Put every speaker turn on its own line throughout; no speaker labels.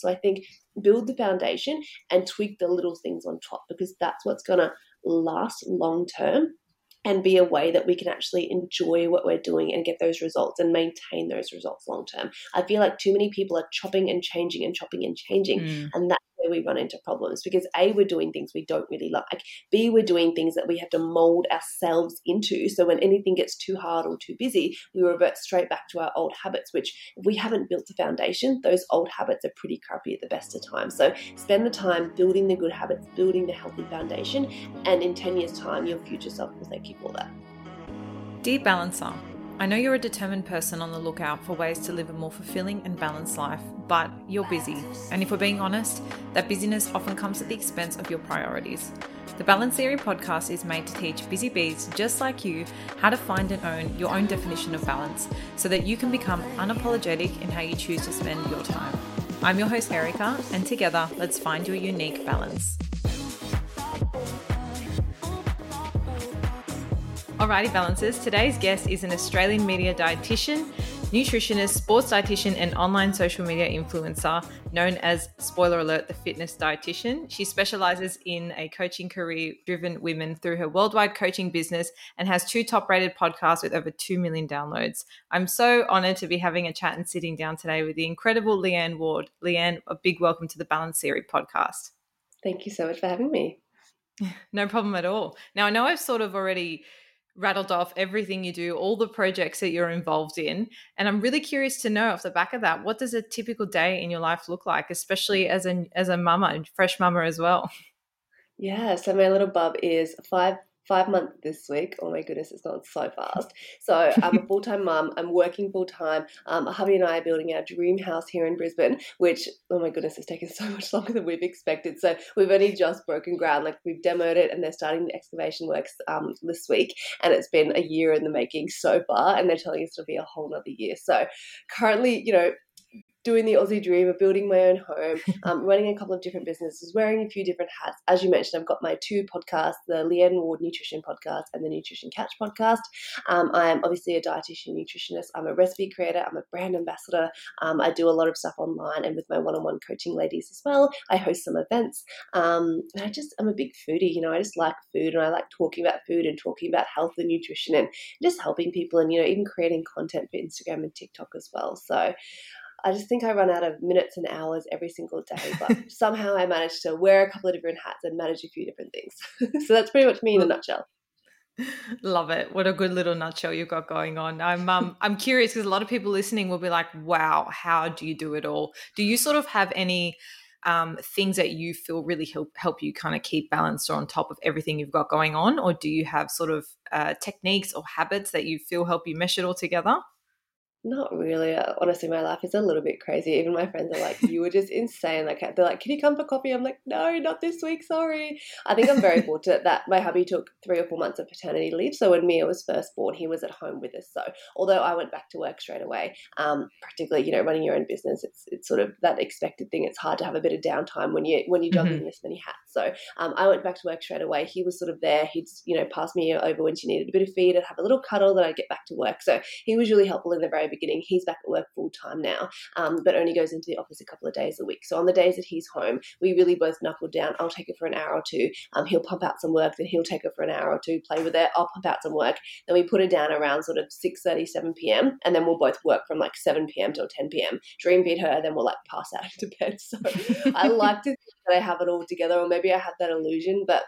So I think build the foundation and tweak the little things on top because that's what's going to last long term and be a way that we can actually enjoy what we're doing and get those results and maintain those results long term. I feel like too many people are chopping and changing and chopping and changing, mm. and that where we run into problems because A, we're doing things we don't really like. B, we're doing things that we have to mold ourselves into. So when anything gets too hard or too busy, we revert straight back to our old habits, which if we haven't built the foundation, those old habits are pretty crappy at the best of times. So spend the time building the good habits, building the healthy foundation, and in 10 years' time, your future self will thank you for that.
Dear Balancer, I know you're a determined person on the lookout for ways to live a more fulfilling and balanced life, but you're busy. And if we're being honest, that busyness often comes at the expense of your priorities. The Balance Theory podcast is made to teach busy bees just like you how to find and own your own definition of balance so that you can become unapologetic in how you choose to spend your time. I'm your host, Erica, and together, let's find your unique balance. Alrighty, balancers. Today's guest is an Australian media dietitian, nutritionist, sports dietitian, and online social media influencer known as Spoiler Alert, the Fitness Dietitian. She specializes in a coaching career driven women through her worldwide coaching business and has two top rated podcasts with over 2 million downloads. I'm so honored to be having a chat and sitting down today with the incredible Leanne Ward. Leanne, a big welcome to the Balance Theory podcast.
Thank you so much for having me.
No problem at all. Now, I know I've sort of already rattled off everything you do, all the projects that you're involved in. And I'm really curious to know off the back of that, what does a typical day in your life look like, especially as a as a mama, fresh mama as well?
Yeah, so my little bub is five five months this week. Oh my goodness, it's gone so fast. So I'm a full time mum. I'm working full time. Um, hubby and I are building our dream house here in Brisbane, which oh my goodness has taken so much longer than we've expected. So we've only just broken ground. Like we've demoed it, and they're starting the excavation works um, this week, and it's been a year in the making so far, and they're telling us it'll be a whole other year. So currently, you know, doing the Aussie dream of building my own home, um, running a couple of different businesses, wearing a few different hats. As you mentioned, I've got my two podcasts, the Leanne Ward Nutrition Podcast and the Nutrition Couch Podcast. Um, I am obviously a dietitian nutritionist. I'm a recipe creator. I'm a brand ambassador. Um, I do a lot of stuff online and with my one-on-one coaching ladies as well. I host some events. Um, and I just, I'm a big foodie. You know, I just like food and I like talking about food and talking about health and nutrition and just helping people and, you know, even creating content for Instagram and TikTok as well. So I just think I run out of minutes and hours every single day, but somehow I manage to wear a couple of different hats and manage a few different things. so that's pretty much me in a nutshell.
Love it. What a good little nutshell you've got going on. I'm um, I'm curious because a lot of people listening will be like, "Wow, how do you do it all?" Do you sort of have any um, things that you feel really help help you kind of keep balanced or on top of everything you've got going on, or do you have sort of uh, techniques or habits that you feel help you mesh it all together?
Not really. Uh, honestly, my life is a little bit crazy. Even my friends are like, "You were just insane." Like they're like, "Can you come for coffee?" I'm like, "No, not this week. Sorry." I think I'm very fortunate that my hubby took three or four months of paternity leave. So when Mia was first born, he was at home with us. So although I went back to work straight away, um, practically, you know, running your own business, it's it's sort of that expected thing. It's hard to have a bit of downtime when you when you're juggling mm-hmm. this many hats. So um, I went back to work straight away. He was sort of there. He'd you know pass me over when she needed a bit of feed. I'd have a little cuddle. Then I'd get back to work. So he was really helpful in the very beginning. He's back at work full time now, um, but only goes into the office a couple of days a week. So on the days that he's home, we really both knuckle down. I'll take it for an hour or two. Um, he'll pump out some work. Then he'll take it for an hour or two, play with it. I'll pump out some work. Then we put her down around sort of 6 7 p.m. And then we'll both work from like 7 p.m. till 10 p.m. Dream feed her, then we'll like pass out into bed. So I like to think that I have it all together, or maybe I have that illusion, but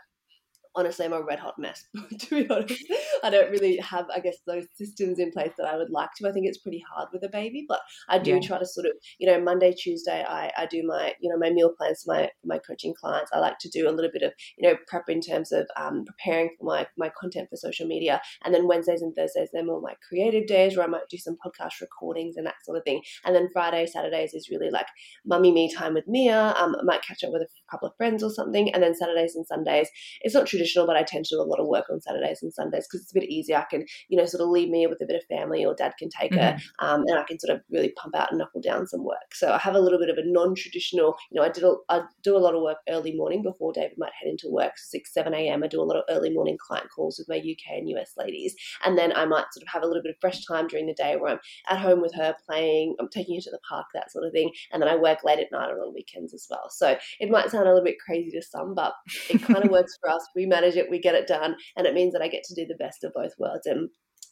honestly I'm a red hot mess to be honest. I don't really have I guess those systems in place that I would like to. I think it's pretty hard with a baby, but I do yeah. try to sort of, you know, Monday, Tuesday I, I do my, you know, my meal plans for my my coaching clients. I like to do a little bit of, you know, prep in terms of um, preparing for my my content for social media. And then Wednesdays and Thursdays they're more my creative days where I might do some podcast recordings and that sort of thing. And then Friday, Saturdays is really like mummy me time with Mia. Um, I might catch up with a couple of friends or something. And then Saturdays and Sundays, it's not true traditional, but I tend to do a lot of work on Saturdays and Sundays because it's a bit easier. I can, you know, sort of leave me with a bit of family or dad can take mm-hmm. her um, and I can sort of really pump out and knuckle down some work. So I have a little bit of a non-traditional, you know, I did a, I do a lot of work early morning before David might head into work, 6, 7 a.m. I do a lot of early morning client calls with my UK and US ladies. And then I might sort of have a little bit of fresh time during the day where I'm at home with her playing, I'm taking her to the park, that sort of thing. And then I work late at night or on weekends as well. So it might sound a little bit crazy to some, but it kind of works for us. We manage it, we get it done, and it means that I get to do the best of both worlds and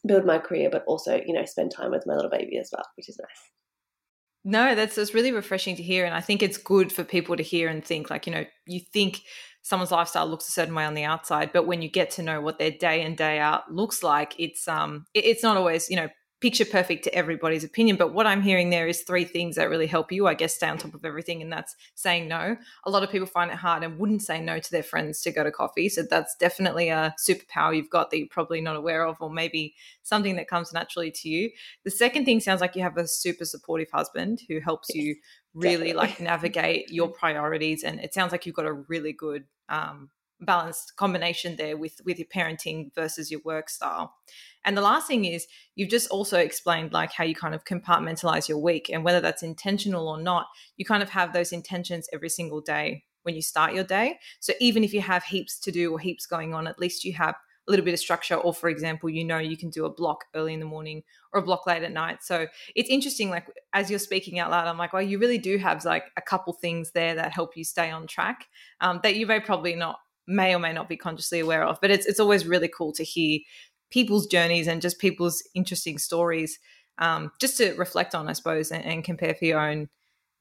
build my career, but also, you know, spend time with my little baby as well, which is nice.
No, that's that's really refreshing to hear, and I think it's good for people to hear and think. Like you know, you think someone's lifestyle looks a certain way on the outside, but when you get to know what their day in day out looks like, it's um, it's not always you know picture perfect to everybody's opinion. But what I'm hearing there is three things that really help you, I guess, stay on top of everything. And that's saying no. A lot of people find it hard and wouldn't say no to their friends to go to coffee. So that's definitely a superpower you've got that you're probably not aware of, or maybe something that comes naturally to you. The second thing sounds like you have a super supportive husband who helps you really like navigate your priorities. And it sounds like you've got a really good um, balanced combination there with with your parenting versus your work style and the last thing is you've just also explained like how you kind of compartmentalize your week and whether that's intentional or not, you kind of have those intentions every single day when you start your day. So even if you have heaps to do or heaps going on, at least you have a little bit of structure or for example you know you can do a block early in the morning or a block late at night so it's interesting like as you're speaking out loud i'm like well you really do have like a couple things there that help you stay on track um, that you may probably not may or may not be consciously aware of but it's, it's always really cool to hear people's journeys and just people's interesting stories um, just to reflect on, I suppose, and, and compare for your own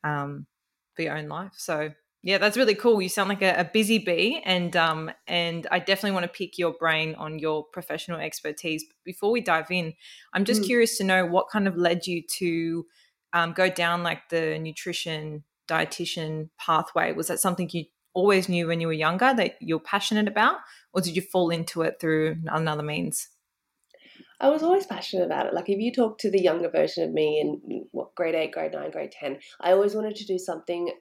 um, for your own life. So yeah, that's really cool. You sound like a, a busy bee, and um, and I definitely want to pick your brain on your professional expertise. But before we dive in, I'm just mm. curious to know what kind of led you to um, go down like the nutrition dietitian pathway. Was that something you always knew when you were younger that you're passionate about, or did you fall into it through another means?
I was always passionate about it. Like if you talk to the younger version of me in what grade eight, grade nine, grade ten, I always wanted to do something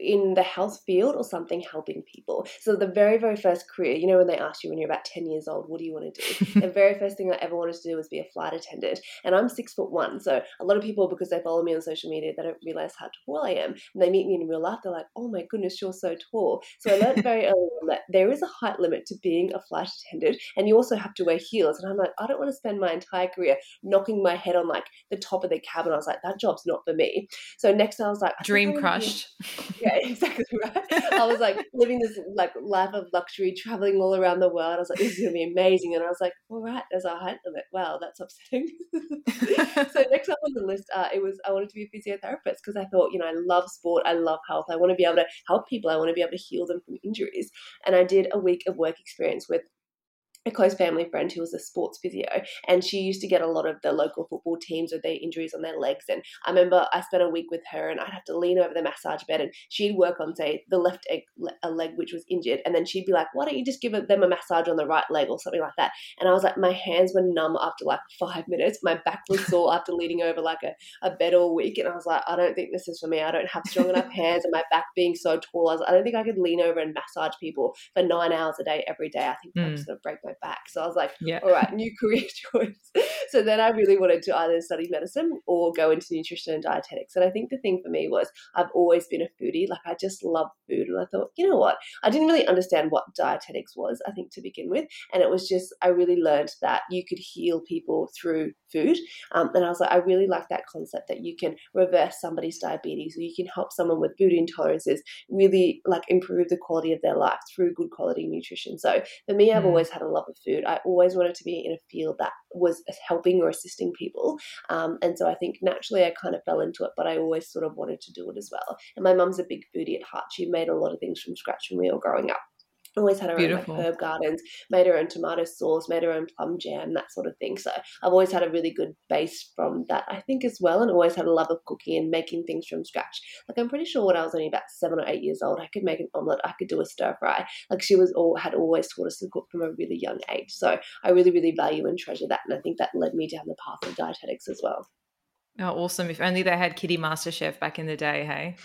in the health field or something helping people. So the very, very first career, you know, when they ask you when you're about 10 years old, what do you want to do? the very first thing I ever wanted to do was be a flight attendant. And I'm six foot one. So a lot of people, because they follow me on social media, they don't realize how tall I am. And they meet me in real life, they're like, oh my goodness, you're so tall. So I learned very early on that there is a height limit to being a flight attendant. And you also have to wear heels. And I'm like, I don't want to spend my entire career knocking my head on like the top of the cabin. I was like, that job's not for me. So next I was like,
dream crushed.
yeah, exactly right. I was like living this like life of luxury, traveling all around the world. I was like, this is gonna be amazing. And I was like, all right, there's a height limit. Wow, that's upsetting. so next up on the list, uh, it was I wanted to be a physiotherapist because I thought, you know, I love sport, I love health, I want to be able to help people, I want to be able to heal them from injuries. And I did a week of work experience with a close family friend who was a sports physio, and she used to get a lot of the local football teams with their injuries on their legs. And I remember I spent a week with her, and I'd have to lean over the massage bed, and she'd work on, say, the left egg, a leg which was injured, and then she'd be like, "Why don't you just give them a massage on the right leg or something like that?" And I was like, my hands were numb after like five minutes. My back was sore after leaning over like a, a bed all week, and I was like, I don't think this is for me. I don't have strong enough hands, and my back being so tall, I, was, I don't think I could lean over and massage people for nine hours a day every day. I think mm. I'm going to break my back. So I was like, yeah. all right, new career choice. so then I really wanted to either study medicine or go into nutrition and dietetics. And I think the thing for me was I've always been a foodie. Like I just love food. And I thought, you know what? I didn't really understand what dietetics was, I think, to begin with. And it was just, I really learned that you could heal people through food. Um, and I was like, I really like that concept that you can reverse somebody's diabetes or you can help someone with food intolerances really like improve the quality of their life through good quality nutrition. So for me, I've mm. always had a love of food. I always wanted to be in a field that was helping or assisting people. Um, and so I think naturally I kind of fell into it, but I always sort of wanted to do it as well. And my mum's a big foodie at heart. She made a lot of things from scratch when we were growing up always had her Beautiful. own like, herb gardens, made her own tomato sauce, made her own plum jam, that sort of thing. So I've always had a really good base from that, I think, as well, and always had a love of cooking and making things from scratch. Like I'm pretty sure when I was only about seven or eight years old, I could make an omelette, I could do a stir fry. Like she was all had always taught us to cook from a really young age. So I really, really value and treasure that, and I think that led me down the path of dietetics as well.
Oh, awesome! If only they had Kitty MasterChef back in the day, hey?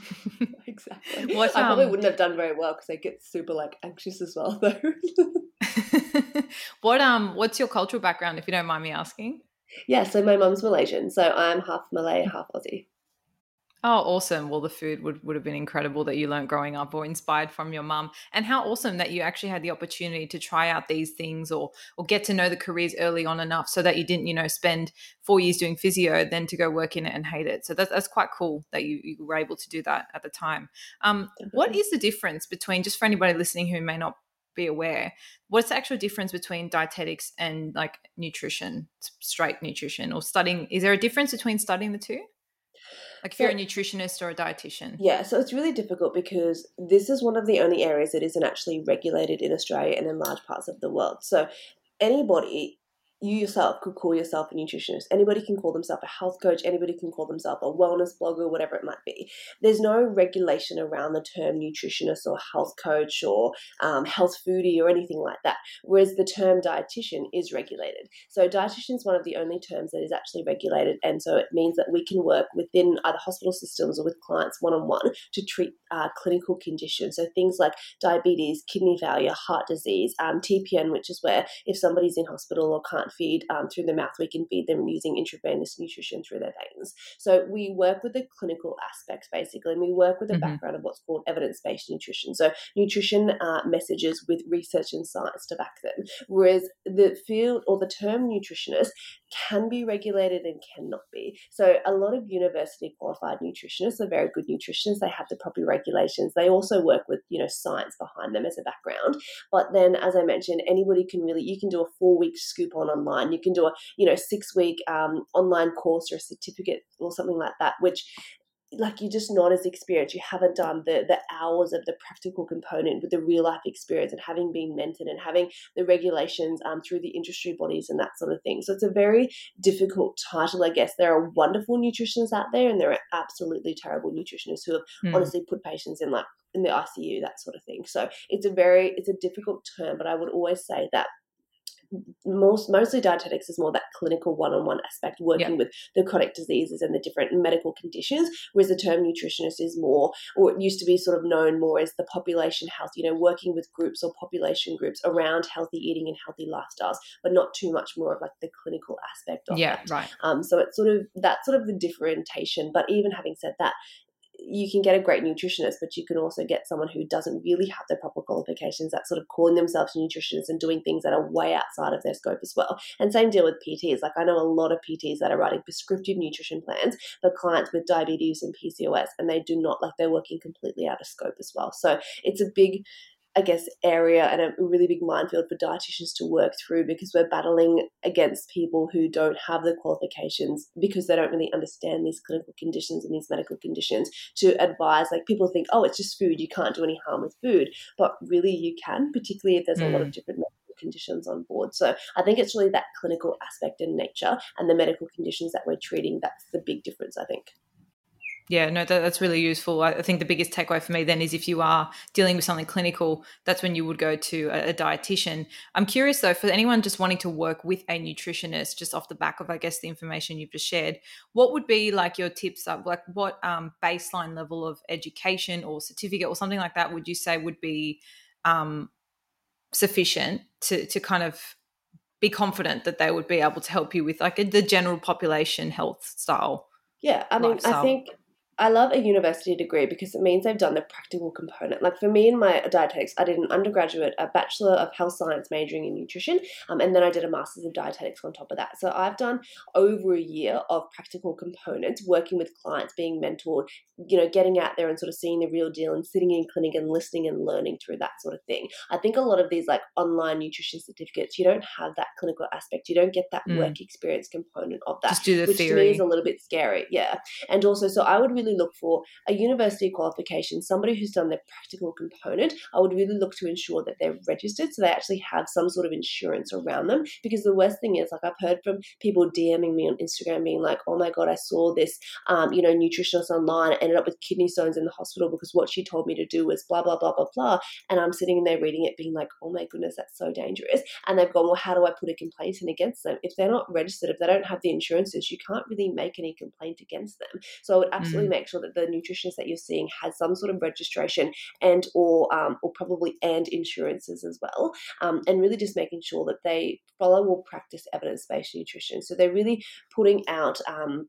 exactly. What, I probably um, wouldn't have done very well because I get super like anxious as well, though.
what um, what's your cultural background, if you don't mind me asking?
Yeah, so my mum's Malaysian, so I'm half Malay, half Aussie.
Oh, awesome. Well, the food would, would have been incredible that you learned growing up or inspired from your mum. And how awesome that you actually had the opportunity to try out these things or or get to know the careers early on enough so that you didn't, you know, spend four years doing physio, then to go work in it and hate it. So that's, that's quite cool that you, you were able to do that at the time. Um, what is the difference between, just for anybody listening who may not be aware, what's the actual difference between dietetics and like nutrition, straight nutrition or studying? Is there a difference between studying the two? Like if so, you're a nutritionist or a dietitian.
Yeah, so it's really difficult because this is one of the only areas that isn't actually regulated in Australia and in large parts of the world. So anybody you yourself could call yourself a nutritionist. Anybody can call themselves a health coach. Anybody can call themselves a wellness blogger, whatever it might be. There's no regulation around the term nutritionist or health coach or um, health foodie or anything like that. Whereas the term dietitian is regulated. So dietitian is one of the only terms that is actually regulated, and so it means that we can work within either hospital systems or with clients one on one to treat uh, clinical conditions. So things like diabetes, kidney failure, heart disease, um, TPN, which is where if somebody's in hospital or can't can't feed um, through the mouth, we can feed them using intravenous nutrition through their veins. So we work with the clinical aspects basically, and we work with the mm-hmm. background of what's called evidence based nutrition. So nutrition uh, messages with research and science to back them. Whereas the field or the term nutritionist can be regulated and cannot be. So a lot of university qualified nutritionists are very good nutritionists. They have the proper regulations. They also work with, you know, science behind them as a background. But then as I mentioned, anybody can really you can do a four week scoop on online. You can do a, you know, six week um, online course or a certificate or something like that, which like you're just not as experienced. You haven't done the the hours of the practical component with the real life experience and having been mentored and having the regulations um, through the industry bodies and that sort of thing. So it's a very difficult title, I guess. There are wonderful nutritionists out there, and there are absolutely terrible nutritionists who have mm. honestly put patients in like in the ICU, that sort of thing. So it's a very it's a difficult term, but I would always say that most mostly dietetics is more that clinical one-on-one aspect working with the chronic diseases and the different medical conditions whereas the term nutritionist is more or it used to be sort of known more as the population health you know working with groups or population groups around healthy eating and healthy lifestyles but not too much more of like the clinical aspect of
yeah right.
Um so it's sort of that's sort of the differentiation but even having said that you can get a great nutritionist, but you can also get someone who doesn't really have the proper qualifications that sort of calling themselves nutritionists and doing things that are way outside of their scope as well. And same deal with PTs. Like I know a lot of PTs that are writing prescriptive nutrition plans for clients with diabetes and PCOS, and they do not like they're working completely out of scope as well. So it's a big I guess, area and a really big minefield for dietitians to work through because we're battling against people who don't have the qualifications because they don't really understand these clinical conditions and these medical conditions to advise. Like people think, oh, it's just food, you can't do any harm with food, but really you can, particularly if there's mm. a lot of mm. different medical conditions on board. So I think it's really that clinical aspect in nature and the medical conditions that we're treating that's the big difference, I think.
Yeah, no, that, that's really useful. I, think the biggest takeaway for me then is if you are dealing with something clinical, that's when you would go to a, a, dietitian. I'm curious though, for anyone just wanting to work with a nutritionist, just off the back of, I guess, the information you've just shared, what would be like your tips? Like, what um, baseline level of education or certificate or something like that would you say would be um, sufficient to to kind of be confident that they would be able to help you with like a, the general population health style?
Yeah, I mean, lifestyle? I think I love a university degree because it means they've done the practical component. Like for me in my dietetics, I did an undergraduate, a bachelor of health science majoring in nutrition, um, and then I did a master's of dietetics on top of that. So I've done over a year of practical components, working with clients, being mentored, you know, getting out there and sort of seeing the real deal and sitting in clinic and listening and learning through that sort of thing. I think a lot of these like online nutrition certificates, you don't have that clinical aspect. You don't get that mm. work experience component of that,
Just do the
which
theory.
to me is a little bit scary. Yeah, and also, so I would really really look for a university qualification, somebody who's done their practical component. I would really look to ensure that they're registered so they actually have some sort of insurance around them. Because the worst thing is, like, I've heard from people DMing me on Instagram being like, oh my God, I saw this, um, you know, nutritionist online, ended up with kidney stones in the hospital because what she told me to do was blah, blah, blah, blah, blah. And I'm sitting there reading it being like, oh my goodness, that's so dangerous. And they've gone, well, how do I put a complaint in against them? If they're not registered, if they don't have the insurances, you can't really make any complaint against them. So I would absolutely mm. make sure that the nutritionist that you're seeing has some sort of registration and or um, or probably and insurances as well, um, and really just making sure that they follow or practice evidence based nutrition. So they're really putting out um,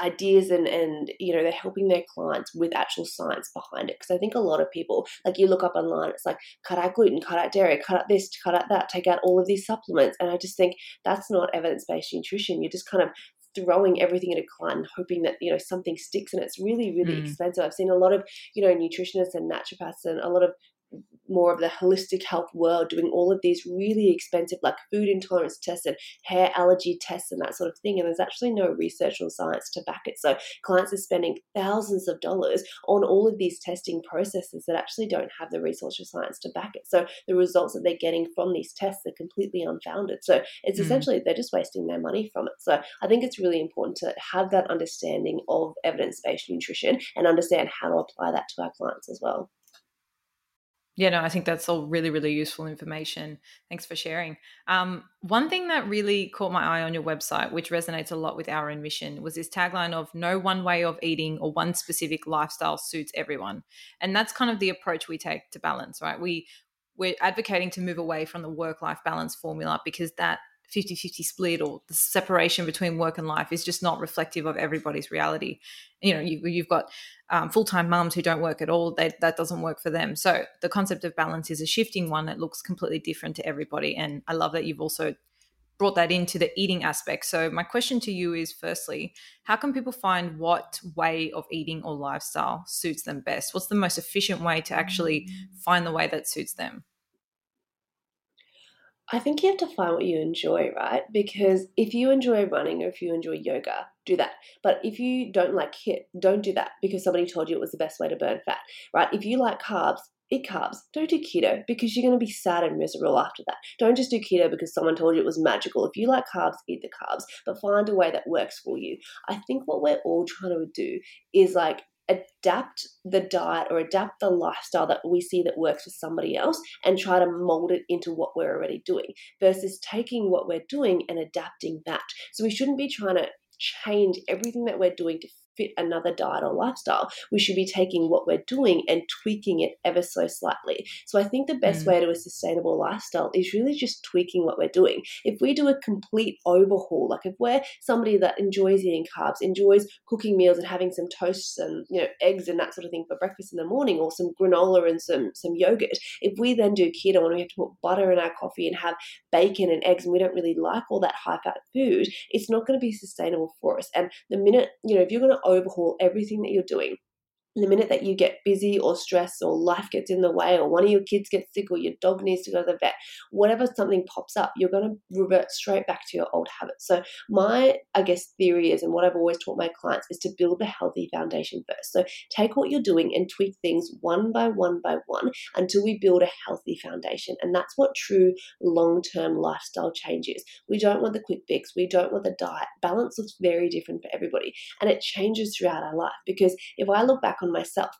ideas and and you know they're helping their clients with actual science behind it. Because i think a lot of people like you look up online it's like cut out gluten cut out dairy cut out this cut out that take out all of these supplements. And i just think that's not evidence-based nutrition. You're just kind of throwing everything at a client hoping that you know something sticks and it's really really mm. expensive i've seen a lot of you know nutritionists and naturopaths and a lot of more of the holistic health world doing all of these really expensive like food intolerance tests and hair allergy tests and that sort of thing and there's actually no research or science to back it. So clients are spending thousands of dollars on all of these testing processes that actually don't have the research or science to back it. So the results that they're getting from these tests are completely unfounded. So it's mm. essentially they're just wasting their money from it. So i think it's really important to have that understanding of evidence-based nutrition and understand how to apply that to our clients as well
yeah, no, I think that's all really, really useful information. Thanks for sharing. Um, one thing that really caught my eye on your website, which resonates a lot with our own mission, was this tagline of no one way of eating or one specific lifestyle suits everyone. And that's kind of the approach we take to balance, right? We we're advocating to move away from the work life balance formula because that 50 50 split or the separation between work and life is just not reflective of everybody's reality. You know, you, you've got um, full time moms who don't work at all, they, that doesn't work for them. So the concept of balance is a shifting one that looks completely different to everybody. And I love that you've also brought that into the eating aspect. So my question to you is firstly, how can people find what way of eating or lifestyle suits them best? What's the most efficient way to actually find the way that suits them?
I think you have to find what you enjoy, right? Because if you enjoy running or if you enjoy yoga, do that. But if you don't like HIIT, don't do that because somebody told you it was the best way to burn fat, right? If you like carbs, eat carbs. Don't do keto because you're going to be sad and miserable after that. Don't just do keto because someone told you it was magical. If you like carbs, eat the carbs, but find a way that works for you. I think what we're all trying to do is like adapt the diet or adapt the lifestyle that we see that works for somebody else and try to mold it into what we're already doing versus taking what we're doing and adapting that. So we shouldn't be trying to change everything that we're doing to fit another diet or lifestyle. We should be taking what we're doing and tweaking it ever so slightly. So I think the best mm. way to a sustainable lifestyle is really just tweaking what we're doing. If we do a complete overhaul, like if we're somebody that enjoys eating carbs, enjoys cooking meals and having some toasts and you know eggs and that sort of thing for breakfast in the morning, or some granola and some some yogurt, if we then do keto and we have to put butter in our coffee and have bacon and eggs and we don't really like all that high fat food, it's not going to be sustainable for us. And the minute you know if you're going to overhaul everything that you're doing the minute that you get busy or stressed or life gets in the way or one of your kids gets sick or your dog needs to go to the vet, whatever something pops up, you're going to revert straight back to your old habits. So, my, I guess, theory is, and what I've always taught my clients is to build a healthy foundation first. So, take what you're doing and tweak things one by one by one until we build a healthy foundation. And that's what true long term lifestyle change is. We don't want the quick fix, we don't want the diet. Balance looks very different for everybody, and it changes throughout our life because if I look back on myself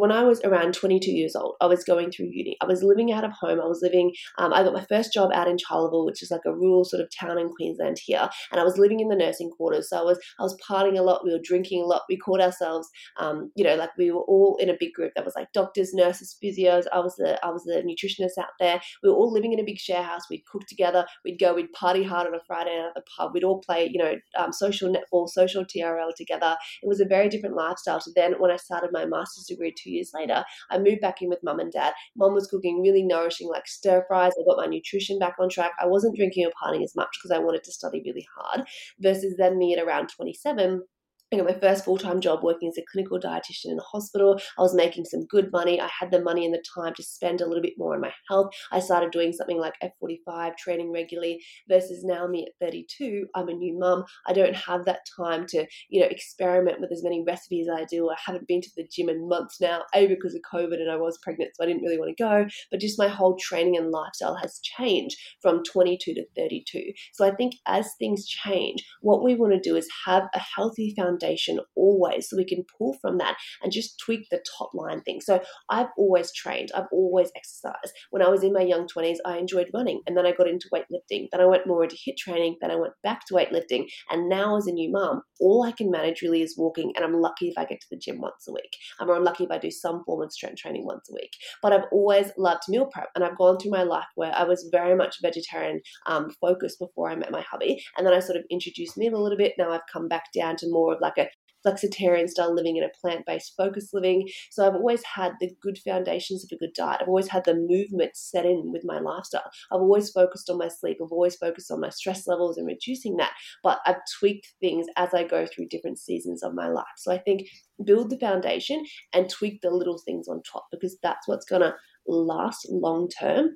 when I was around 22 years old, I was going through uni. I was living out of home. I was living, um, I got my first job out in Charleville, which is like a rural sort of town in Queensland here. And I was living in the nursing quarters. So I was, I was partying a lot. We were drinking a lot. We called ourselves, um, you know, like we were all in a big group that was like doctors, nurses, physios. I was the, I was the nutritionist out there. We were all living in a big share house. We'd cook together. We'd go, we'd party hard on a Friday night at the pub. We'd all play, you know, um, social netball, social TRL together. It was a very different lifestyle to then when I started my master's degree two years later. I moved back in with mum and dad. Mum was cooking really nourishing, like stir fries. I got my nutrition back on track. I wasn't drinking or partying as much because I wanted to study really hard. Versus then me at around 27 I got my first full time job working as a clinical dietitian in a hospital. I was making some good money. I had the money and the time to spend a little bit more on my health. I started doing something like F45, training regularly, versus now me at 32, I'm a new mum. I don't have that time to, you know, experiment with as many recipes as I do. I haven't been to the gym in months now, A, because of COVID and I was pregnant, so I didn't really want to go. But just my whole training and lifestyle has changed from 22 to 32. So I think as things change, what we want to do is have a healthy foundation foundation always so we can pull from that and just tweak the top line thing. So I've always trained, I've always exercised. When I was in my young 20s, I enjoyed running and then I got into weightlifting. Then I went more into HIIT training, then I went back to weightlifting. And now as a new mum, all I can manage really is walking and I'm lucky if I get to the gym once a week. I'm lucky if I do some form of strength training once a week. But I've always loved meal prep and I've gone through my life where I was very much vegetarian um, focused before I met my hubby. And then I sort of introduced meat a little bit. Now I've come back down to more of like a flexitarian style living and a plant based focused living. So I've always had the good foundations of a good diet. I've always had the movement set in with my lifestyle. I've always focused on my sleep. I've always focused on my stress levels and reducing that. But I've tweaked things as I go through different seasons of my life. So I think build the foundation and tweak the little things on top because that's what's going to last long term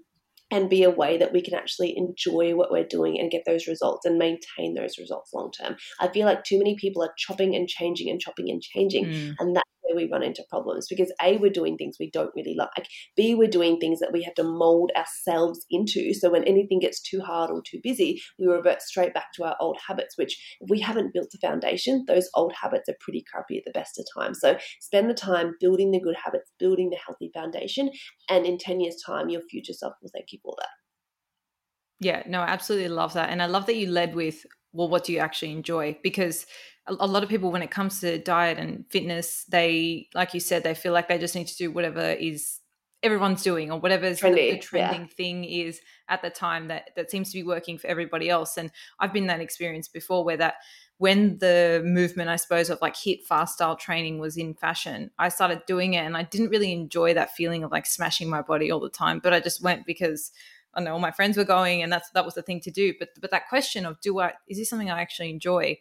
and be a way that we can actually enjoy what we're doing and get those results and maintain those results long term. I feel like too many people are chopping and changing and chopping and changing, mm. and that's where we run into problems because A, we're doing things we don't really like, B, we're doing things that we have to mold ourselves into. So when anything gets too hard or too busy, we revert straight back to our old habits, which if we haven't built the foundation, those old habits are pretty crappy at the best of times. So spend the time building the good habits, building the healthy foundation, and in 10 years' time, your future self will thank you for that.
Yeah, no, I absolutely love that. And I love that you led with, well, what do you actually enjoy? Because a, lot of people, when it comes to diet and fitness, they, like you said, they feel like they just need to do whatever is everyone's doing or whatever the, the, trending yeah. thing is at the time that that seems to be working for everybody else. And I've been that experience before where that when the movement, I suppose, of like HIIT fast style training was in fashion, I started doing it and I didn't really enjoy that feeling of like smashing my body all the time. But I just went because I know all my friends were going and that's that was the thing to do. But but that question of do I is this something I actually enjoy?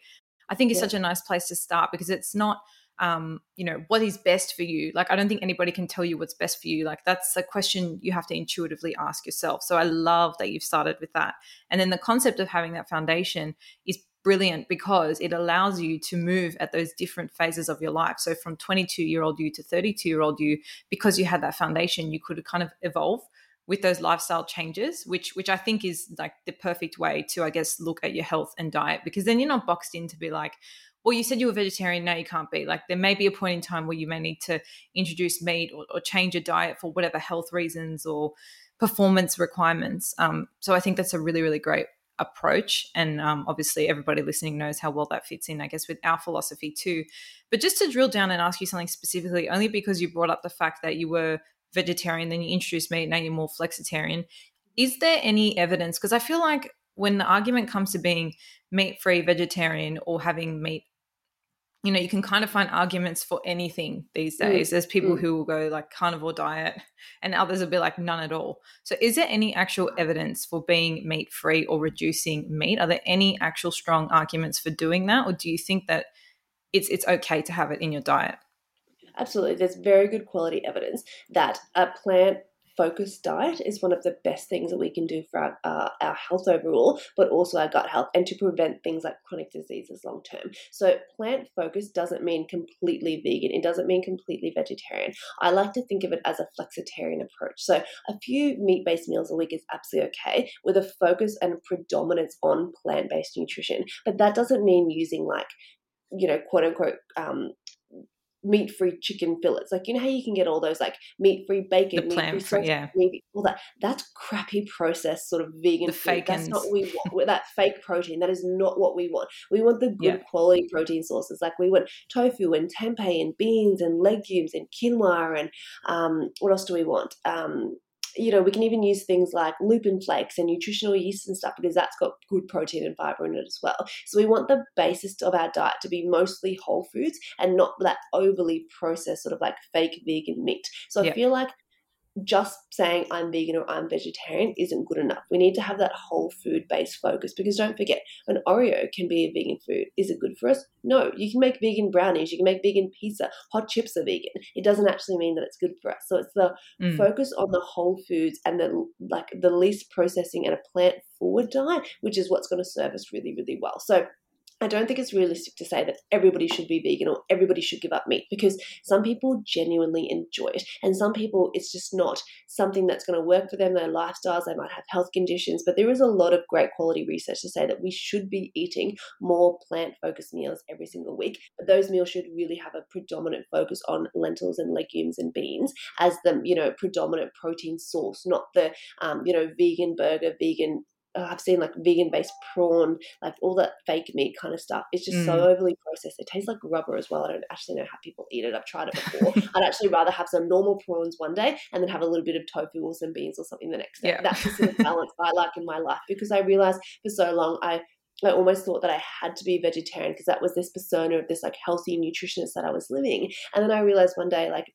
I think is yeah. such a nice place to start because it's not um, you know, what is best for you? Like, I don't think anybody can tell you what's best for you. Like, that's a question you have to intuitively ask yourself. So, I love that you've started with that. And then the concept of having that foundation is brilliant because it allows you to move at those different phases of your life. So, from 22 year old you to 32 year old you, because you had that foundation, you could kind of evolve with those lifestyle changes which which i think is like the perfect way to i guess look at your health and diet because then you're not boxed in to be like well you said you were vegetarian now you can't be. Like there may be a point in time where you may need to introduce meat or, or change your diet for whatever health reasons or performance requirements. Um, so i think that's a really really great approach and um, obviously everybody listening knows how well that fits in i guess with our philosophy too. But just to drill down and ask you something specifically only because you brought up the fact that you were vegetarian, then you introduce meat, now you're more flexitarian. Is there any evidence? Because I feel like when the argument comes to being meat free vegetarian or having meat, you know, you can kind of find arguments for anything these mm, days. Mm. There's people mm. who will go like carnivore diet, and others will be like none at all. So, is there any actual evidence for being meat free or reducing meat? Are there any actual strong arguments for doing that, or do you think that it's it's okay to have it in your diet?
Absolutely. There's very good quality evidence that a plant focused diet is one of the best things that we can do for our, uh, our health overall, but also our gut health and to prevent things like chronic diseases long term. So, plant focused doesn't mean completely vegan, it doesn't mean completely vegetarian. I like to think of it as a flexitarian approach. So, a few meat based meals a week is absolutely okay with a focus and predominance on plant based nutrition, but that doesn't mean using like you know, quote unquote, um, meat free chicken fillets. Like you know how you can get all those like meat free bacon, meat
free yeah,
meat, all that. That's crappy processed sort of vegan the food. That's not what we want. that fake protein. That is not what we want. We want the good yeah. quality protein sources. Like we want tofu and tempeh and beans and legumes and quinoa and um, what else do we want? Um, you know, we can even use things like lupin flakes and nutritional yeast and stuff because that's got good protein and fiber in it as well. So we want the basis of our diet to be mostly whole foods and not that overly processed sort of like fake vegan meat. So I feel like just saying I'm vegan or I'm vegetarian isn't good enough. We need to have that whole food based focus because don't forget, an Oreo can be a vegan food. Is it good for us? No. You can make vegan brownies, you can make vegan pizza, hot chips are vegan. It doesn't actually mean that it's good for us. So it's the mm. focus on the whole foods and the like the least processing and a plant forward diet, which is what's going to serve us really, really well. So I don't think it's realistic to say that everybody should be vegan or everybody should give up meat because some people genuinely enjoy it. And some people, it's just not something that's going to work for them, their lifestyles. They might have health conditions. But there is a lot of great quality research to say that we should be eating more plant focused meals every single week. But those meals should really have a predominant focus on lentils and legumes and beans as the, you know, predominant protein source, not the, um, you know, vegan burger, vegan uh, I've seen like vegan based prawn, like all that fake meat kind of stuff. It's just mm. so overly processed. It tastes like rubber as well. I don't actually know how people eat it. I've tried it before. I'd actually rather have some normal prawns one day and then have a little bit of tofu or some beans or something the next day. Yeah. That's the sort of balance I like in my life because I realized for so long I I almost thought that I had to be vegetarian because that was this persona of this like healthy nutritionist that I was living. And then I realized one day, like,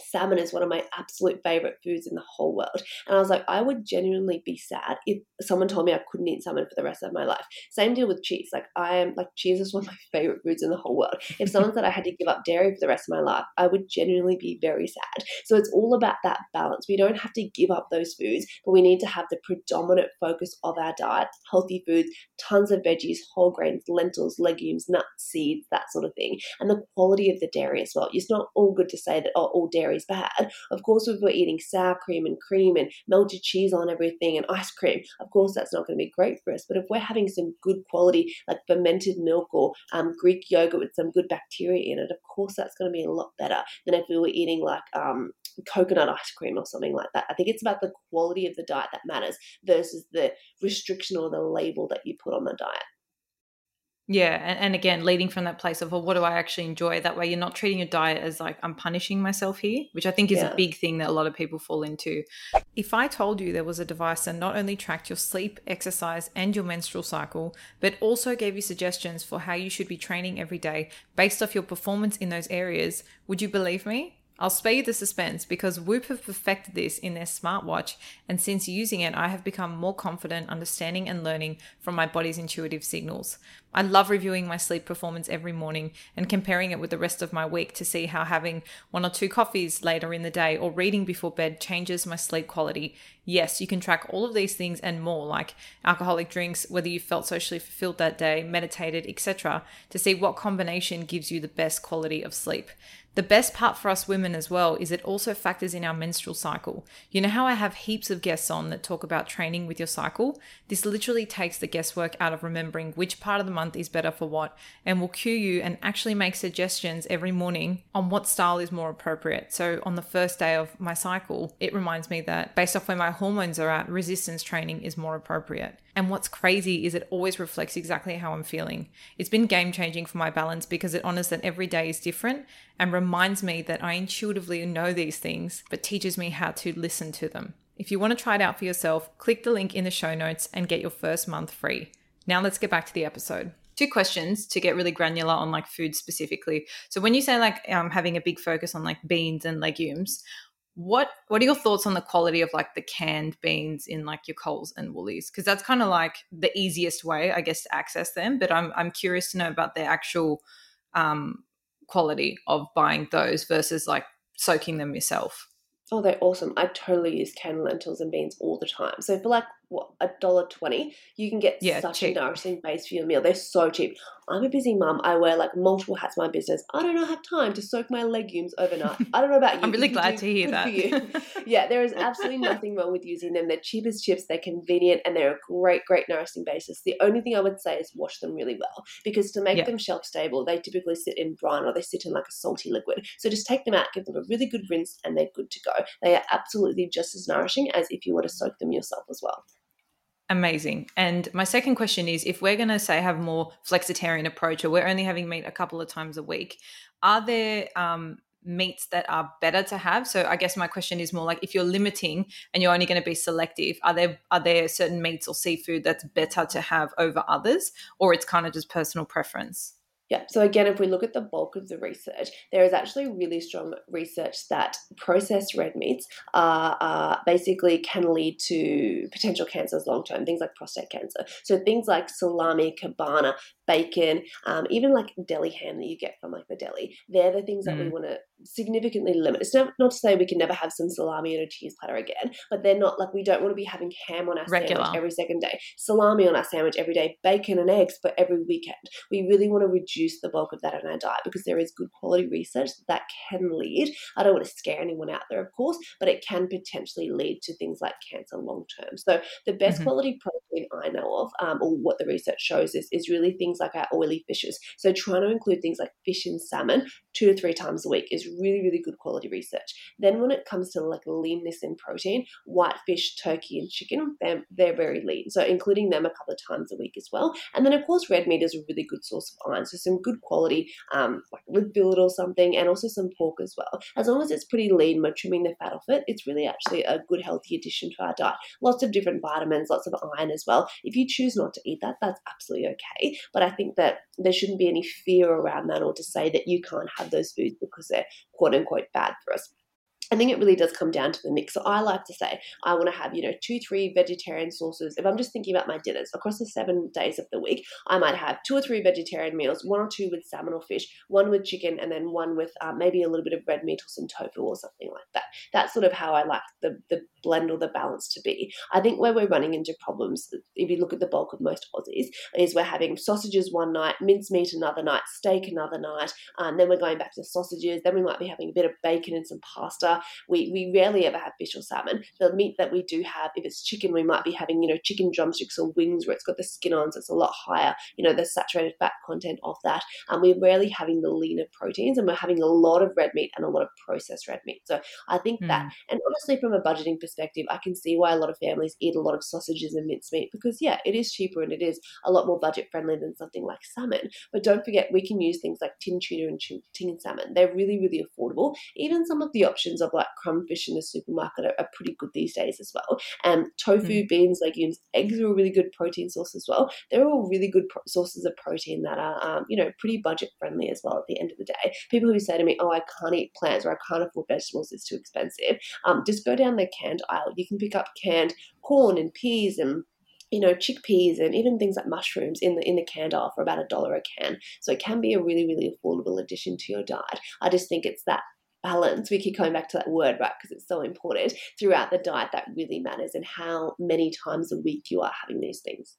salmon is one of my absolute favorite foods in the whole world. And I was like, I would genuinely be sad if someone told me I couldn't eat salmon for the rest of my life. Same deal with cheese. Like, I am like, cheese is one of my favorite foods in the whole world. If someone said I had to give up dairy for the rest of my life, I would genuinely be very sad. So it's all about that balance. We don't have to give up those foods, but we need to have the predominant focus of our diet healthy foods, tons of veggies, whole grains, lentils, legumes, nuts, seeds, that sort of thing. And the quality of the dairy as well. It's not all good to say that, oh, all dairy is bad. Of course, if we're eating sour cream and cream and melted cheese on everything and ice cream, of course, that's not going to be great for us. But if we're having some good quality, like fermented milk or um, Greek yogurt with some good bacteria in it, of course, that's going to be a lot better than if we were eating like um, coconut ice cream or something like that. I think it's about the quality of the diet that matters versus the restriction or the label that you put on the diet.
Yeah, and, and again, leading from that place of, well, what do I actually enjoy? That way, you're not treating your diet as like I'm punishing myself here, which I think is yeah. a big thing that a lot of people fall into. If I told you there was a device that not only tracked your sleep, exercise, and your menstrual cycle, but also gave you suggestions for how you should be training every day based off your performance in those areas, would you believe me? I'll spare you the suspense because Whoop have perfected this in their smartwatch, and since using it, I have become more confident understanding and learning from my body's intuitive signals. I love reviewing my sleep performance every morning and comparing it with the rest of my week to see how having one or two coffees later in the day or reading before bed changes my sleep quality. Yes, you can track all of these things and more, like alcoholic drinks, whether you felt socially fulfilled that day, meditated, etc., to see what combination gives you the best quality of sleep. The best part for us women as well is it also factors in our menstrual cycle. You know how I have heaps of guests on that talk about training with your cycle? This literally takes the guesswork out of remembering which part of the month is better for what and will cue you and actually make suggestions every morning on what style is more appropriate. So on the first day of my cycle, it reminds me that based off where my hormones are at, resistance training is more appropriate. And what's crazy is it always reflects exactly how I'm feeling. It's been game changing for my balance because it honors that every day is different and reminds me that I intuitively know these things, but teaches me how to listen to them. If you want to try it out for yourself, click the link in the show notes and get your first month free. Now let's get back to the episode. Two questions to get really granular on like food specifically. So when you say like um, having a big focus on like beans and legumes, what what are your thoughts on the quality of like the canned beans in like your Coles and Woolies? Because that's kind of like the easiest way, I guess, to access them. But I'm I'm curious to know about the actual um, quality of buying those versus like soaking them yourself.
Oh, they're awesome. I totally use canned lentils and beans all the time. So for like what a dollar twenty, you can get yeah, such cheap. a nourishing base for your meal. They're so cheap. I'm a busy mum. I wear like multiple hats in my business. I do not know, have time to soak my legumes overnight. I don't know about you.
I'm really glad to hear that.
yeah, there is absolutely nothing wrong with using them. They're cheap as chips. They're convenient and they're a great, great nourishing basis. The only thing I would say is wash them really well because to make yeah. them shelf stable, they typically sit in brine or they sit in like a salty liquid. So just take them out, give them a really good rinse, and they're good to go. They are absolutely just as nourishing as if you were to soak them yourself as well.
Amazing. And my second question is if we're going to say have more flexitarian approach or we're only having meat a couple of times a week, are there um, meats that are better to have? So I guess my question is more like if you're limiting and you're only going to be selective, are there are there certain meats or seafood that's better to have over others or it's kind of just personal preference?
Yeah. So again, if we look at the bulk of the research, there is actually really strong research that processed red meats are, are basically can lead to potential cancers long term. Things like prostate cancer. So things like salami, kabana, bacon, um, even like deli ham that you get from like the deli. They're the things that mm. we want to significantly limit. It's not, not to say we can never have some salami on a cheese platter again, but they're not like we don't want to be having ham on our Regular. sandwich every second day, salami on our sandwich every day, bacon and eggs for every weekend. We really want to reduce the bulk of that in our diet because there is good quality research that can lead. I don't want to scare anyone out there, of course, but it can potentially lead to things like cancer long term. So the best mm-hmm. quality protein I know of, um, or what the research shows, is is really things like our oily fishes. So trying to include things like fish and salmon two to three times a week is really, really good quality research. Then when it comes to like leanness in protein, white fish, turkey, and chicken, they're, they're very lean. So including them a couple of times a week as well. And then of course, red meat is a really good source of iron. So some good quality, um, like rib fillet or something, and also some pork as well. As long as it's pretty lean, we're trimming the fat off it, it's really actually a good healthy addition to our diet. Lots of different vitamins, lots of iron as well. If you choose not to eat that, that's absolutely okay. But I think that there shouldn't be any fear around that or to say that you can't have those foods because they're quote unquote bad for us. I think it really does come down to the mix. So I like to say I want to have, you know, two, three vegetarian sources. If I'm just thinking about my dinners across the seven days of the week, I might have two or three vegetarian meals, one or two with salmon or fish, one with chicken, and then one with uh, maybe a little bit of red meat or some tofu or something like that. That's sort of how I like the, the blend or the balance to be. I think where we're running into problems, if you look at the bulk of most Aussies, is we're having sausages one night, mincemeat another night, steak another night, and um, then we're going back to sausages, then we might be having a bit of bacon and some pasta we, we rarely ever have fish or salmon. The meat that we do have, if it's chicken, we might be having, you know, chicken drumsticks or wings where it's got the skin on, so it's a lot higher, you know, the saturated fat content of that. And we're rarely having the leaner proteins and we're having a lot of red meat and a lot of processed red meat. So I think mm. that, hmm. and honestly, from a budgeting perspective, I can see why a lot of families eat a lot of sausages and mincemeat because, yeah, it is cheaper and it is a lot more budget friendly than something like salmon. But don't forget, we can use things like tin tuna and tin salmon. They're really, really affordable. Even some of the options of like crumb fish in the supermarket are, are pretty good these days as well. And tofu, mm. beans, legumes, eggs are a really good protein source as well. They're all really good pro- sources of protein that are, um, you know, pretty budget friendly as well at the end of the day. People who say to me, oh, I can't eat plants or I can't afford vegetables, it's too expensive. Um, just go down the canned aisle. You can pick up canned corn and peas and you know chickpeas and even things like mushrooms in the in the canned aisle for about a dollar a can so it can be a really really affordable addition to your diet i just think it's that balance, we keep coming back to that word, right? Because it's so important throughout the diet that really matters and how many times a week you are having these things.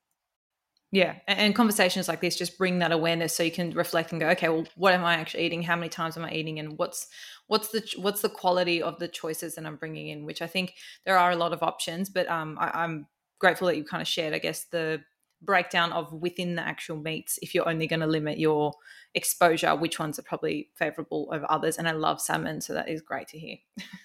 Yeah, and conversations like this just bring that awareness so you can reflect and go, okay, well, what am I actually eating? How many times am I eating? And what's what's the what's the quality of the choices that I'm bringing in? Which I think there are a lot of options, but um, I, I'm grateful that you kind of shared, I guess, the breakdown of within the actual meats if you're only going to limit your exposure which ones are probably favorable over others and i love salmon so that is great to hear.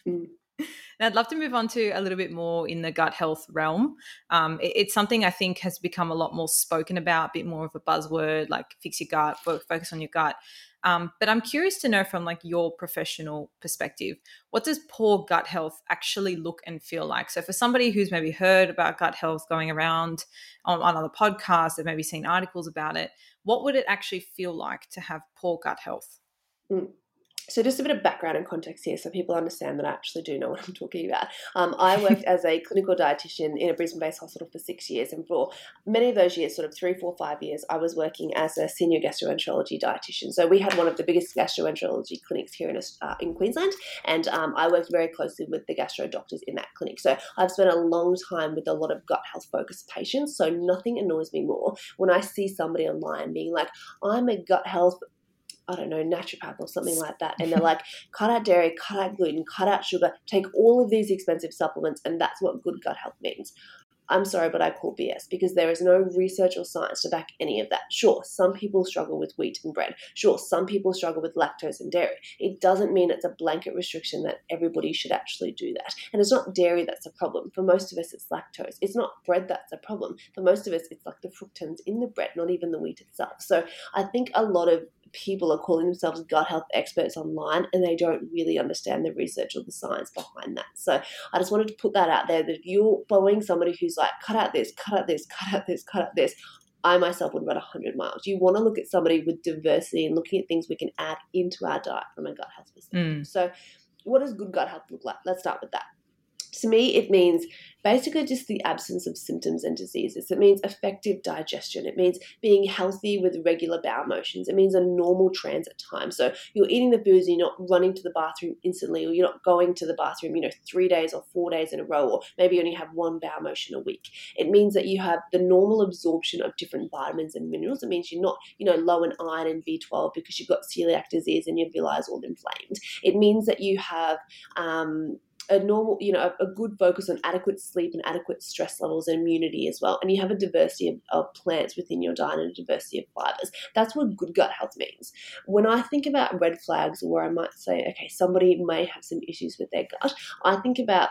Mm. now i'd love to move on to a little bit more in the gut health realm. Um, it, it's something i think has become a lot more spoken about a bit more of a buzzword like fix your gut focus on your gut um, but I'm curious to know from like your professional perspective, what does poor gut health actually look and feel like? So for somebody who's maybe heard about gut health going around on, on other podcasts, they've maybe seen articles about it, what would it actually feel like to have poor gut health?
Mm. So, just a bit of background and context here so people understand that I actually do know what I'm talking about. Um, I worked as a clinical dietitian in a Brisbane based hospital for six years, and for many of those years, sort of three, four, five years, I was working as a senior gastroenterology dietitian. So, we had one of the biggest gastroenterology clinics here in, uh, in Queensland, and um, I worked very closely with the gastro doctors in that clinic. So, I've spent a long time with a lot of gut health focused patients. So, nothing annoys me more when I see somebody online being like, I'm a gut health I don't know, naturopath or something like that. And they're like, cut out dairy, cut out gluten, cut out sugar, take all of these expensive supplements, and that's what good gut health means. I'm sorry, but I call BS because there is no research or science to back any of that. Sure, some people struggle with wheat and bread. Sure, some people struggle with lactose and dairy. It doesn't mean it's a blanket restriction that everybody should actually do that. And it's not dairy that's a problem. For most of us, it's lactose. It's not bread that's a problem. For most of us, it's like the fructans in the bread, not even the wheat itself. So I think a lot of people are calling themselves gut health experts online and they don't really understand the research or the science behind that. So I just wanted to put that out there that if you're following somebody who's like, cut out this, cut out this, cut out this, cut out this, I myself would run 100 miles. You want to look at somebody with diversity and looking at things we can add into our diet from a gut health perspective. Mm. So, what does good gut health look like? Let's start with that. To me, it means basically just the absence of symptoms and diseases. It means effective digestion. It means being healthy with regular bowel motions. It means a normal transit time. So you're eating the foods and you're not running to the bathroom instantly, or you're not going to the bathroom, you know, three days or four days in a row, or maybe you only have one bowel motion a week. It means that you have the normal absorption of different vitamins and minerals. It means you're not, you know, low in iron and B12 because you've got celiac disease and your villi is all inflamed. It means that you have um, a normal, you know, a, good focus on adequate sleep and adequate stress levels and immunity as well. And you have a diversity of, of plants within your diet and a diversity of fibers. That's what good gut health means. When I think about red flags where I might say, okay, somebody may have some issues with their gut, I think about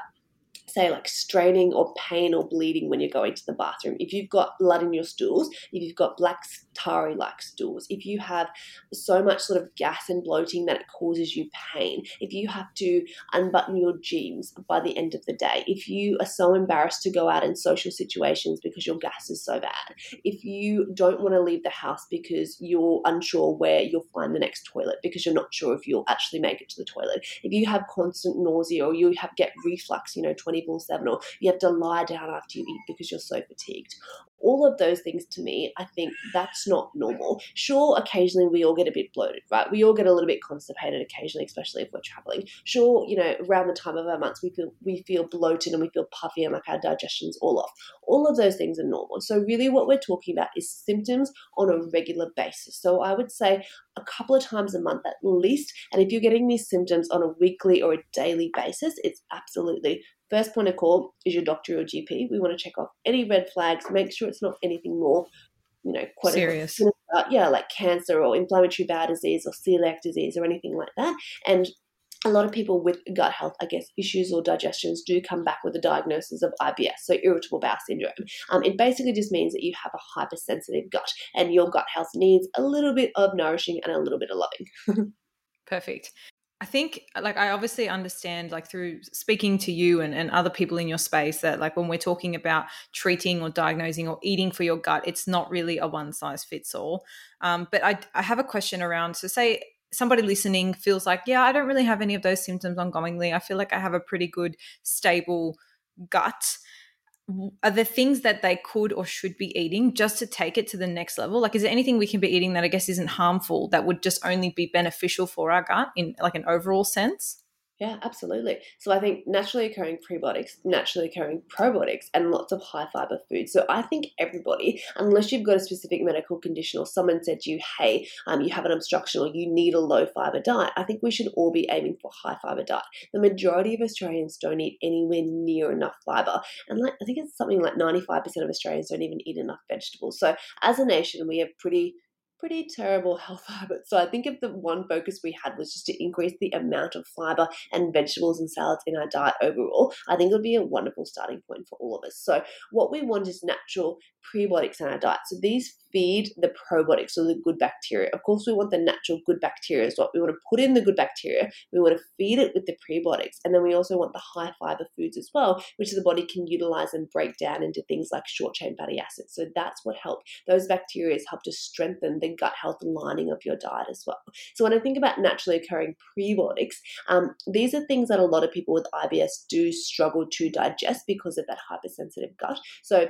say like straining or pain or bleeding when you're going to the bathroom, if you've got blood in your stools, if you've got black tarry like stools, if you have so much sort of gas and bloating that it causes you pain, if you have to unbutton your jeans by the end of the day, if you are so embarrassed to go out in social situations because your gas is so bad, if you don't want to leave the house because you're unsure where you'll find the next toilet because you're not sure if you'll actually make it to the toilet, if you have constant nausea or you have get reflux, you know, 24 7, or you have to lie down after you eat because you're so fatigued, all of those things to me, I think that's not normal. Sure, occasionally we all get a bit bloated, right? We all get a little bit constipated occasionally, especially if we're traveling. Sure, you know, around the time of our months we feel we feel bloated and we feel puffy and like our digestion's all off. All of those things are normal. So really what we're talking about is symptoms on a regular basis. So I would say a couple of times a month at least. And if you're getting these symptoms on a weekly or a daily basis, it's absolutely First point of call is your doctor or GP. We want to check off any red flags, make sure it's not anything more, you know, quite
serious.
yeah, like cancer or inflammatory bowel disease or celiac disease or anything like that. And a lot of people with gut health, I guess, issues or digestions do come back with a diagnosis of IBS, so irritable bowel syndrome. Um, it basically just means that you have a hypersensitive gut and your gut health needs a little bit of nourishing and a little bit of loving.
Perfect. I think like I obviously understand like through speaking to you and, and other people in your space that like when we're talking about treating or diagnosing or eating for your gut, it's not really a one size fits all. Um, but I, I have a question around so say somebody listening feels like, yeah, I don't really have any of those symptoms ongoingly. I feel like I have a pretty good stable gut are there things that they could or should be eating just to take it to the next level? Like is there anything we can be eating that i guess isn't harmful that would just only be beneficial for our gut in like an overall sense
yeah, absolutely. So I think naturally occurring prebiotics, naturally occurring probiotics, and lots of high fiber foods. So I think everybody, unless you've got a specific medical condition or someone said to you, hey, um, you have an obstruction or you need a low fiber diet, I think we should all be aiming for high fiber diet. The majority of Australians don't eat anywhere near enough fiber. And like, I think it's something like 95% of Australians don't even eat enough vegetables. So as a nation, we are pretty pretty terrible health habits. So I think if the one focus we had was just to increase the amount of fiber and vegetables and salads in our diet overall, I think it would be a wonderful starting point for all of us. So what we want is natural prebiotics in our diet. So these feed the probiotics or the good bacteria. Of course, we want the natural good bacteria is what we want to put in the good bacteria. We want to feed it with the prebiotics. And then we also want the high fiber foods as well, which the body can utilize and break down into things like short chain fatty acids. So that's what help. Those bacteria help to strengthen the gut health and lining of your diet as well. So when I think about naturally occurring prebiotics, um, these are things that a lot of people with IBS do struggle to digest because of that hypersensitive gut. So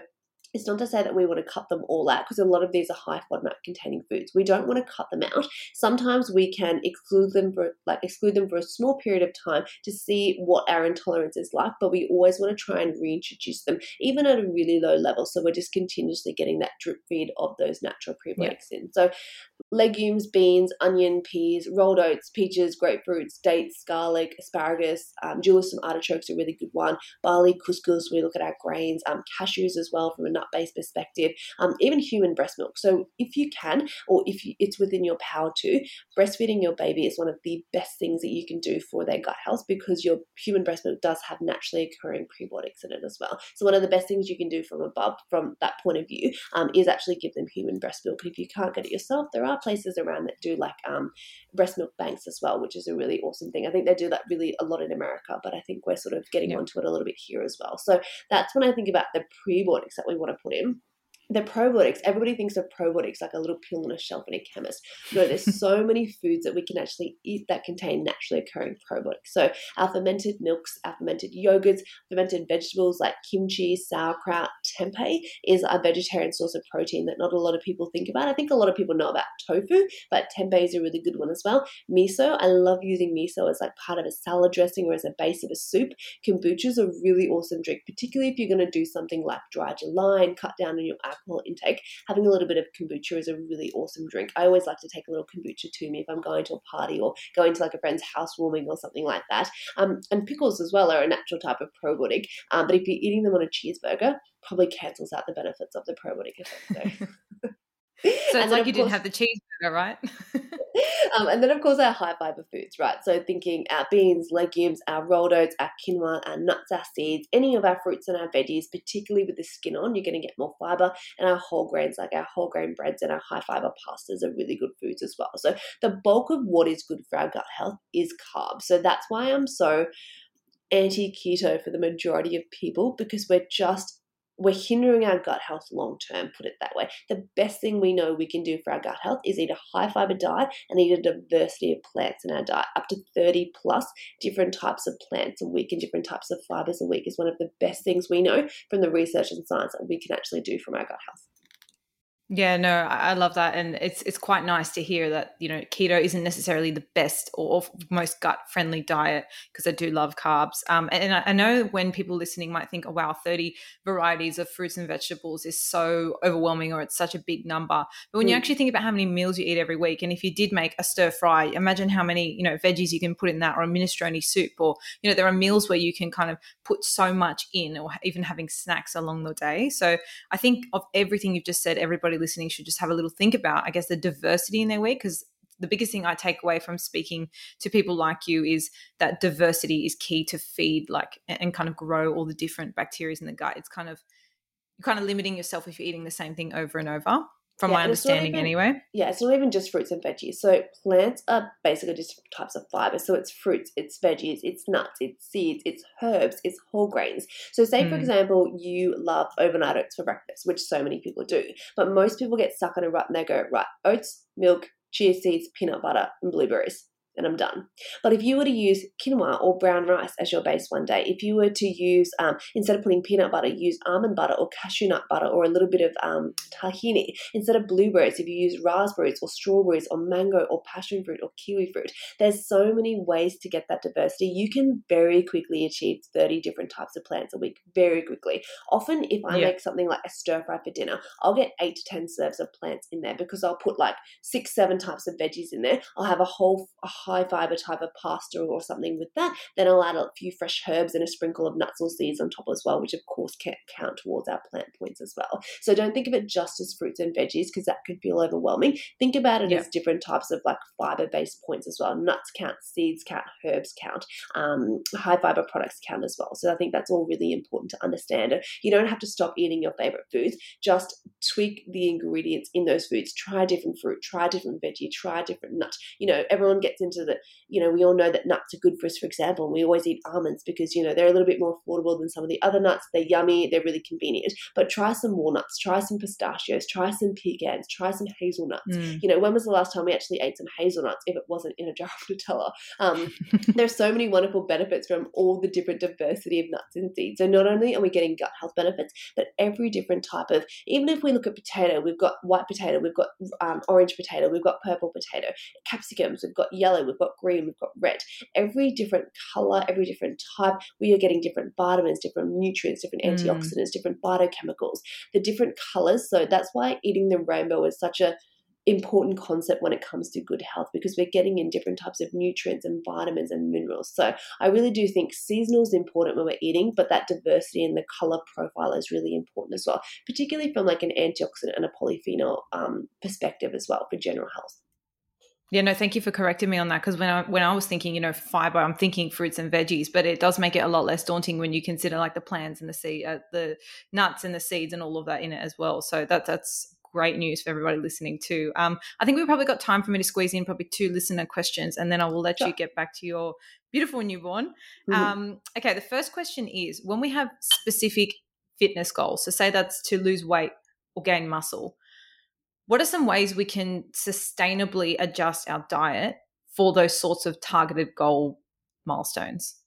it's not to say that we want to cut them all out because a lot of these are high FODMAP containing foods. We don't want to cut them out. Sometimes we can exclude them for like exclude them for a small period of time to see what our intolerance is like, but we always want to try and reintroduce them even at a really low level. So we're just continuously getting that drip feed of those natural prebiotics yeah. in. So legumes, beans, onion, peas, rolled oats, peaches, grapefruits, dates, garlic, asparagus, um, and artichokes are a really good one. Barley, couscous, we look at our grains, um, cashews as well from a nut based perspective, um, even human breast milk. So, if you can, or if you, it's within your power to, breastfeeding your baby is one of the best things that you can do for their gut health because your human breast milk does have naturally occurring prebiotics in it as well. So, one of the best things you can do from above, from that point of view, um, is actually give them human breast milk. But if you can't get it yourself, there are places around that do like um, breast milk banks as well, which is a really awesome thing. I think they do that really a lot in America, but I think we're sort of getting onto it a little bit here as well. So that's when I think about the prebiotics that we want to put in. The probiotics, everybody thinks of probiotics like a little pill on a shelf in a chemist. No, there's so many foods that we can actually eat that contain naturally occurring probiotics. So our fermented milks, our fermented yogurts, fermented vegetables like kimchi, sauerkraut, tempeh is a vegetarian source of protein that not a lot of people think about. I think a lot of people know about tofu, but tempeh is a really good one as well. Miso, I love using miso as like part of a salad dressing or as a base of a soup. Kombucha is a really awesome drink, particularly if you're going to do something like dry July and cut down on your alcohol intake, having a little bit of kombucha is a really awesome drink. I always like to take a little kombucha to me if I'm going to a party or going to like a friend's housewarming or something like that. Um, and pickles as well are a natural type of probiotic, um, but if you're eating them on a cheeseburger, probably cancels out the benefits of the probiotic effect. So.
So it's like you course, didn't have the cheeseburger, right?
um, and then, of course, our high fiber foods, right? So thinking our beans, legumes, our rolled oats, our quinoa, our nuts, our seeds, any of our fruits and our veggies, particularly with the skin on, you're going to get more fiber. And our whole grains, like our whole grain breads and our high fiber pastas, are really good foods as well. So the bulk of what is good for our gut health is carbs. So that's why I'm so anti keto for the majority of people because we're just we're hindering our gut health long term, put it that way. The best thing we know we can do for our gut health is eat a high fiber diet and eat a diversity of plants in our diet. Up to 30 plus different types of plants a week and different types of fibers a week is one of the best things we know from the research and science that we can actually do from our gut health.
Yeah, no, I love that, and it's it's quite nice to hear that you know keto isn't necessarily the best or most gut friendly diet because I do love carbs. Um, and I know when people listening might think, "Oh wow, thirty varieties of fruits and vegetables is so overwhelming," or it's such a big number. But when mm. you actually think about how many meals you eat every week, and if you did make a stir fry, imagine how many you know veggies you can put in that, or a minestrone soup, or you know there are meals where you can kind of put so much in, or even having snacks along the day. So I think of everything you've just said, everybody listening should just have a little think about, I guess, the diversity in their week because the biggest thing I take away from speaking to people like you is that diversity is key to feed like and kind of grow all the different bacteria in the gut. It's kind of you're kind of limiting yourself if you're eating the same thing over and over from yeah, my understanding
even,
anyway.
Yeah, it's not even just fruits and veggies. So plants are basically just types of fiber. So it's fruits, it's veggies, it's nuts, it's seeds, it's herbs, it's whole grains. So say mm. for example, you love overnight oats for breakfast, which so many people do. But most people get stuck in a rut and they go, right, oats, milk, chia seeds, peanut butter, and blueberries and I'm done. But if you were to use quinoa or brown rice as your base one day, if you were to use, um, instead of putting peanut butter, use almond butter or cashew nut butter or a little bit of um, tahini. Instead of blueberries, if you use raspberries or strawberries or mango or passion fruit or kiwi fruit, there's so many ways to get that diversity. You can very quickly achieve 30 different types of plants a week, very quickly. Often, if I yeah. make something like a stir fry for dinner, I'll get eight to 10 serves of plants in there because I'll put like six, seven types of veggies in there. I'll have a whole, a high fiber type of pasta or something with that, then I'll add a few fresh herbs and a sprinkle of nuts or seeds on top as well, which of course can count towards our plant points as well. So don't think of it just as fruits and veggies because that could feel overwhelming. Think about it yeah. as different types of like fiber based points as well. Nuts count, seeds count, herbs count, um, high fiber products count as well. So I think that's all really important to understand. You don't have to stop eating your favorite foods, just tweak the ingredients in those foods. Try different fruit, try different veggie, try different nut. You know, everyone gets into the you know, we all know that nuts are good for us, for example, and we always eat almonds because, you know, they're a little bit more affordable than some of the other nuts. They're yummy, they're really convenient. But try some walnuts, try some pistachios, try some pecans, try some hazelnuts. Mm. You know, when was the last time we actually ate some hazelnuts if it wasn't in a jar of Nutella? Um, there's so many wonderful benefits from all the different diversity of nuts and seeds. So not only are we getting gut health benefits, but every different type of, even if we look at potato, we've got white potato, we've got um, orange potato, we've got purple potato, capsicums, we've got yellow, we've got green, we've got red. Every different color, every different type, we are getting different vitamins, different nutrients, different mm. antioxidants, different phytochemicals, the different colors. So that's why eating the rainbow is such a important concept when it comes to good health because we're getting in different types of nutrients and vitamins and minerals. So I really do think seasonal is important when we're eating, but that diversity in the color profile is really important as well, particularly from like an antioxidant and a polyphenol um, perspective as well for general health.
Yeah, no, thank you for correcting me on that because when I when I was thinking, you know, fiber, I'm thinking fruits and veggies, but it does make it a lot less daunting when you consider like the plants and the seed, uh, the nuts and the seeds and all of that in it as well. So that that's great news for everybody listening too. Um, I think we've probably got time for me to squeeze in probably two listener questions, and then I will let sure. you get back to your beautiful newborn. Mm-hmm. Um, okay, the first question is: when we have specific fitness goals, so say that's to lose weight or gain muscle. What are some ways we can sustainably adjust our diet for those sorts of targeted goal milestones?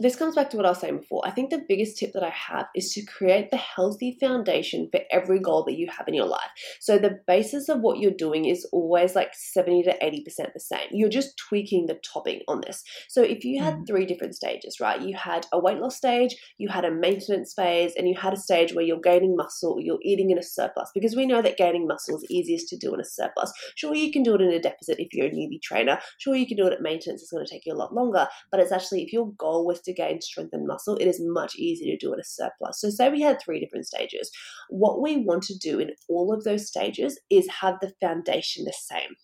This comes back to what I was saying before. I think the biggest tip that I have is to create the healthy foundation for every goal that you have in your life. So the basis of what you're doing is always like 70 to 80% the same. You're just tweaking the topping on this. So if you had mm. three different stages, right? You had a weight loss stage, you had a maintenance phase, and you had a stage where you're gaining muscle, you're eating in a surplus, because we know that gaining muscle is easiest to do in a surplus. Sure, you can do it in a deficit if you're a newbie trainer. Sure, you can do it at maintenance, it's going to take you a lot longer, but it's actually if your goal was to gain strength and muscle, it is much easier to do at a surplus. So, say we had three different stages. What we want to do in all of those stages is have the foundation the same.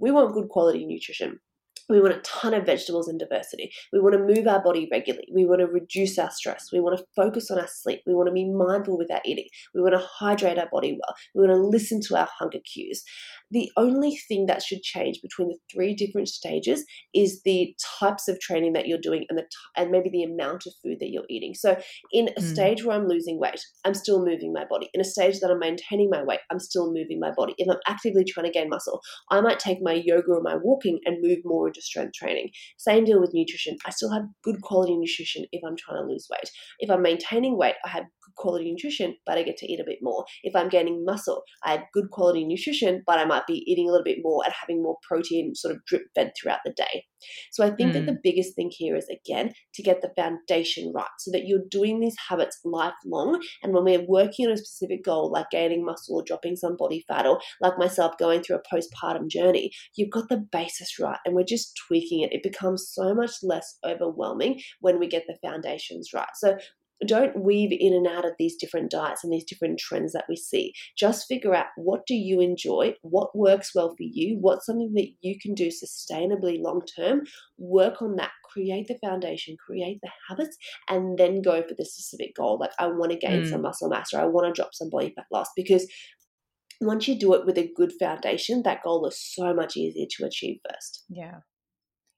We want good quality nutrition. We want a ton of vegetables and diversity. We want to move our body regularly. We want to reduce our stress. We want to focus on our sleep. We want to be mindful with our eating. We want to hydrate our body well. We want to listen to our hunger cues. The only thing that should change between the three different stages is the types of training that you're doing and the t- and maybe the amount of food that you're eating. So in a mm. stage where I'm losing weight, I'm still moving my body. In a stage that I'm maintaining my weight, I'm still moving my body. If I'm actively trying to gain muscle, I might take my yoga or my walking and move more strength training. Same deal with nutrition. I still have good quality nutrition if I'm trying to lose weight. If I'm maintaining weight, I have good quality nutrition, but I get to eat a bit more. If I'm gaining muscle, I have good quality nutrition, but I might be eating a little bit more and having more protein sort of drip fed throughout the day. So I think mm. that the hmm. biggest thing here is again to get the foundation right so that you're doing these habits lifelong. And when we're working on a specific goal, like gaining muscle or dropping some body fat, or like myself going through a postpartum journey, you've got the basis right and we're just tweaking it. It becomes so much less overwhelming when we get the foundations right. So don't weave in and out of these different diets and these different trends that we see. Just figure out what do you enjoy, what works well for you, what's something that you can do sustainably long term. Work on that, create the foundation, create the habits, and then go for the specific goal. Like I want to gain mm. some muscle mass or I want to drop some body fat loss because once you do it with a good foundation, that goal is so much easier to achieve first.
Yeah.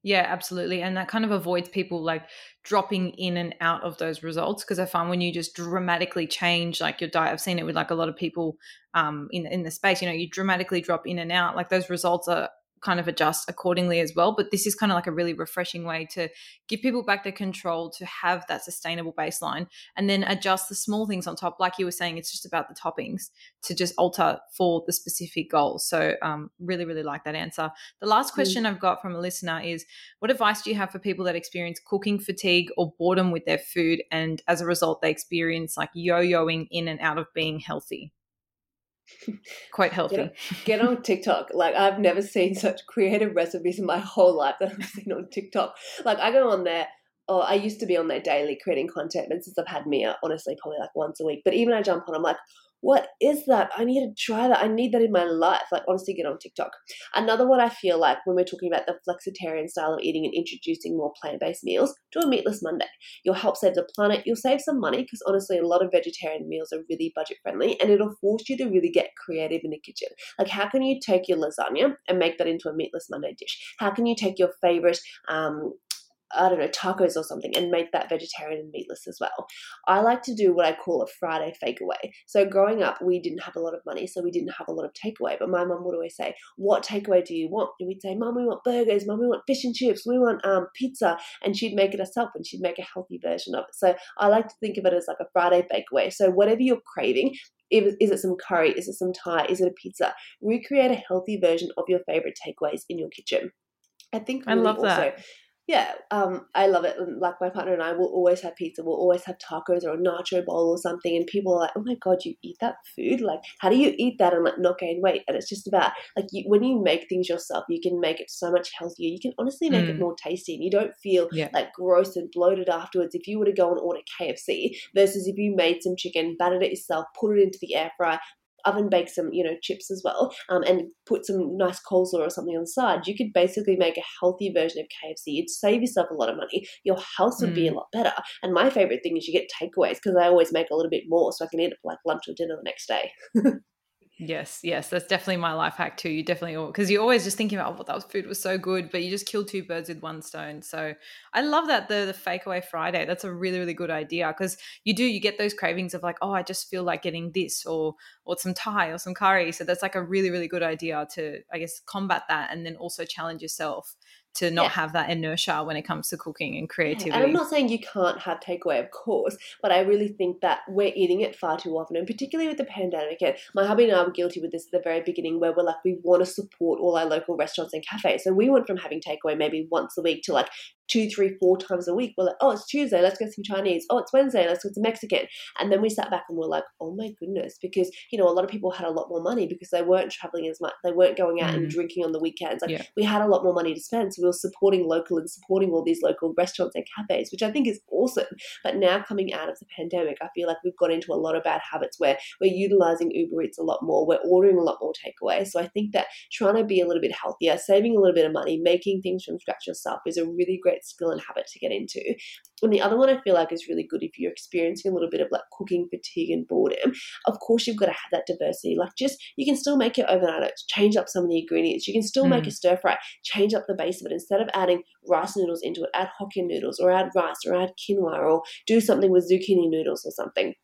Yeah, absolutely. And that kind of avoids people like dropping in and out of those results because I find when you just dramatically change like your diet, I've seen it with like a lot of people um, in in the space. You know, you dramatically drop in and out. Like those results are kind of adjust accordingly as well. But this is kind of like a really refreshing way to give people back their control to have that sustainable baseline and then adjust the small things on top. Like you were saying, it's just about the toppings to just alter for the specific goal. So, um, really, really like that answer. The last question mm. I've got from a listener is What advice do you have for people that experience cooking fatigue or boredom with their food? And as a result, they experience like yo yoing in and out of being healthy? Quite healthy.
Get, get, on TikTok. Like I've never seen such creative recipes in my whole life that I've seen on TikTok. Like I go on there. Oh, I used to be on there daily creating content, but since I've had Mia, honestly, probably like once a week. But even I jump on, I'm like, what is that? I need to try that. I need that in my life. Like, honestly, get on TikTok. Another one I feel like when we're talking about the flexitarian style of eating and introducing more plant based meals, do a meatless Monday. You'll help save the planet. You'll save some money because honestly, a lot of vegetarian meals are really budget friendly and it'll force you to really get creative in the kitchen. Like, how can you take your lasagna and make that into a meatless Monday dish? How can you take your favorite um, I don't know, tacos or something and make that vegetarian and meatless as well. I like to do what I call a Friday fake away. So growing up, we didn't have a lot of money, so we didn't have a lot of takeaway. But my mum would always say, What takeaway do you want? And we'd say, Mum, we want burgers, Mum, we want fish and chips, we want um, pizza. And she'd make it herself and she'd make a healthy version of it. So I like to think of it as like a Friday fake away. So whatever you're craving, is it some curry? Is it some Thai? Is it a pizza? Recreate a healthy version of your favorite takeaways in your kitchen. I think really I love that. Yeah, um, I love it. Like my partner and I will always have pizza. We'll always have tacos or a nacho bowl or something. And people are like, "Oh my god, you eat that food? Like, how do you eat that and like not gain weight?" And it's just about like you, when you make things yourself, you can make it so much healthier. You can honestly make mm. it more tasty, and you don't feel yeah. like gross and bloated afterwards. If you were to go and order KFC versus if you made some chicken, battered it yourself, put it into the air fryer, oven bake some, you know, chips as well, um, and put some nice coleslaw or something on the side, you could basically make a healthy version of KFC. You'd save yourself a lot of money. Your health would mm. be a mm. lot better. And my favorite thing is you get takeaways because I always make a little bit more so I can eat it for like lunch or dinner the next day.
Yes, yes, that's definitely my life hack too. You definitely because you're always just thinking about oh, that food was so good, but you just kill two birds with one stone. So I love that the the fake away Friday. That's a really really good idea because you do you get those cravings of like oh I just feel like getting this or or some Thai or some curry. So that's like a really really good idea to I guess combat that and then also challenge yourself to not yeah. have that inertia when it comes to cooking and creativity.
And I'm not saying you can't have takeaway, of course, but I really think that we're eating it far too often, and particularly with the pandemic. And my hubby and I were guilty with this at the very beginning, where we're like, we want to support all our local restaurants and cafes. So we went from having takeaway maybe once a week to like two, three, four times a week. We're like, oh, it's Tuesday, let's get some Chinese. Oh, it's Wednesday, let's get some Mexican. And then we sat back and we're like, oh my goodness, because you know a lot of people had a lot more money because they weren't traveling as much, they weren't going out mm. and drinking on the weekends. Like yeah. we had a lot more money to spend, so we were supporting local and supporting all these local restaurants and cafes, which I think is awesome. But now coming out of the pandemic, I feel like we've got into a lot of bad habits where we're utilizing Uber Eats a lot more, we're ordering a lot more takeaway. So I think that trying to be a little bit healthier, saving a little bit of money, making things from scratch yourself is a really great skill and habit to get into. And the other one I feel like is really good if you're experiencing a little bit of like cooking fatigue and boredom. Of course, you've got to have that diversity. Like, just you can still make your overnight oats, change up some of the ingredients. You can still mm. make a stir fry, change up the base of it. Instead of adding rice noodles into it, add Hokkien noodles or add rice or add quinoa or do something with zucchini noodles or something.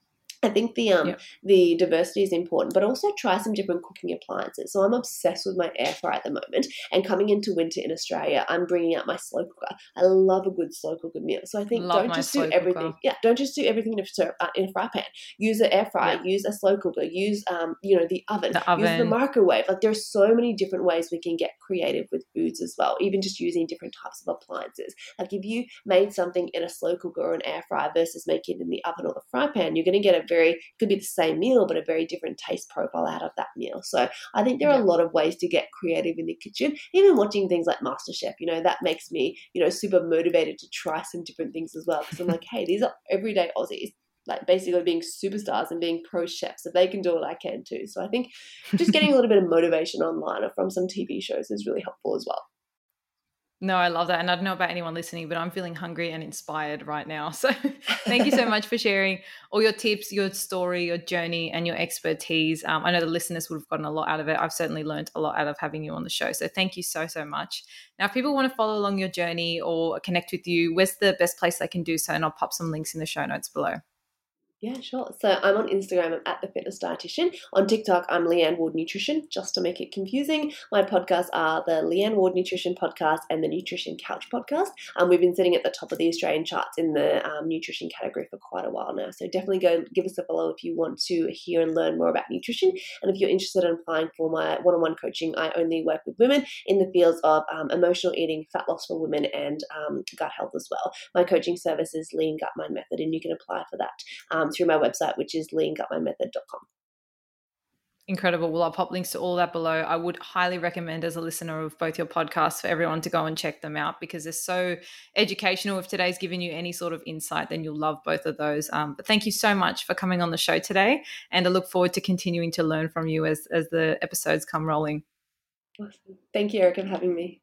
I think the um the diversity is important, but also try some different cooking appliances. So I'm obsessed with my air fryer at the moment, and coming into winter in Australia, I'm bringing out my slow cooker. I love a good slow cooker meal. So I think love don't just do everything. Cooker. Yeah, don't just do everything in a, uh, in a fry pan. Use an air fryer. Yeah. Use a slow cooker. Use um you know the oven. The oven. Use the microwave. Like there's so many different ways we can get creative with foods as well. Even just using different types of appliances. Like if you made something in a slow cooker or an air fryer versus making it in the oven or the fry pan, you're going to get a very could be the same meal but a very different taste profile out of that meal. So I think there are yeah. a lot of ways to get creative in the kitchen. Even watching things like MasterChef, you know, that makes me, you know, super motivated to try some different things as well. Because I'm like, hey, these are everyday Aussies like basically being superstars and being pro chefs. If they can do it, I can too. So I think just getting a little bit of motivation online or from some TV shows is really helpful as well.
No, I love that. And I don't know about anyone listening, but I'm feeling hungry and inspired right now. So thank you so much for sharing all your tips, your story, your journey, and your expertise. Um, I know the listeners would have gotten a lot out of it. I've certainly learned a lot out of having you on the show. So thank you so, so much. Now, if people want to follow along your journey or connect with you, where's the best place they can do so? And I'll pop some links in the show notes below.
Yeah, sure. So I'm on Instagram, at the fitness dietitian. On TikTok, I'm Leanne Ward Nutrition, just to make it confusing. My podcasts are the Leanne Ward Nutrition podcast and the Nutrition Couch podcast. Um, we've been sitting at the top of the Australian charts in the um, nutrition category for quite a while now. So definitely go give us a follow if you want to hear and learn more about nutrition. And if you're interested in applying for my one-on-one coaching, I only work with women in the fields of um, emotional eating, fat loss for women, and um, gut health as well. My coaching service is Lean Gut Mind Method, and you can apply for that um, through my website, which is leangutmindmethod.com.
Incredible. Well, I'll pop links to all that below. I would highly recommend, as a listener of both your podcasts, for everyone to go and check them out because they're so educational. If today's given you any sort of insight, then you'll love both of those. Um, but thank you so much for coming on the show today. And I look forward to continuing to learn from you as, as the episodes come rolling.
Awesome. Thank you, Eric, for having me.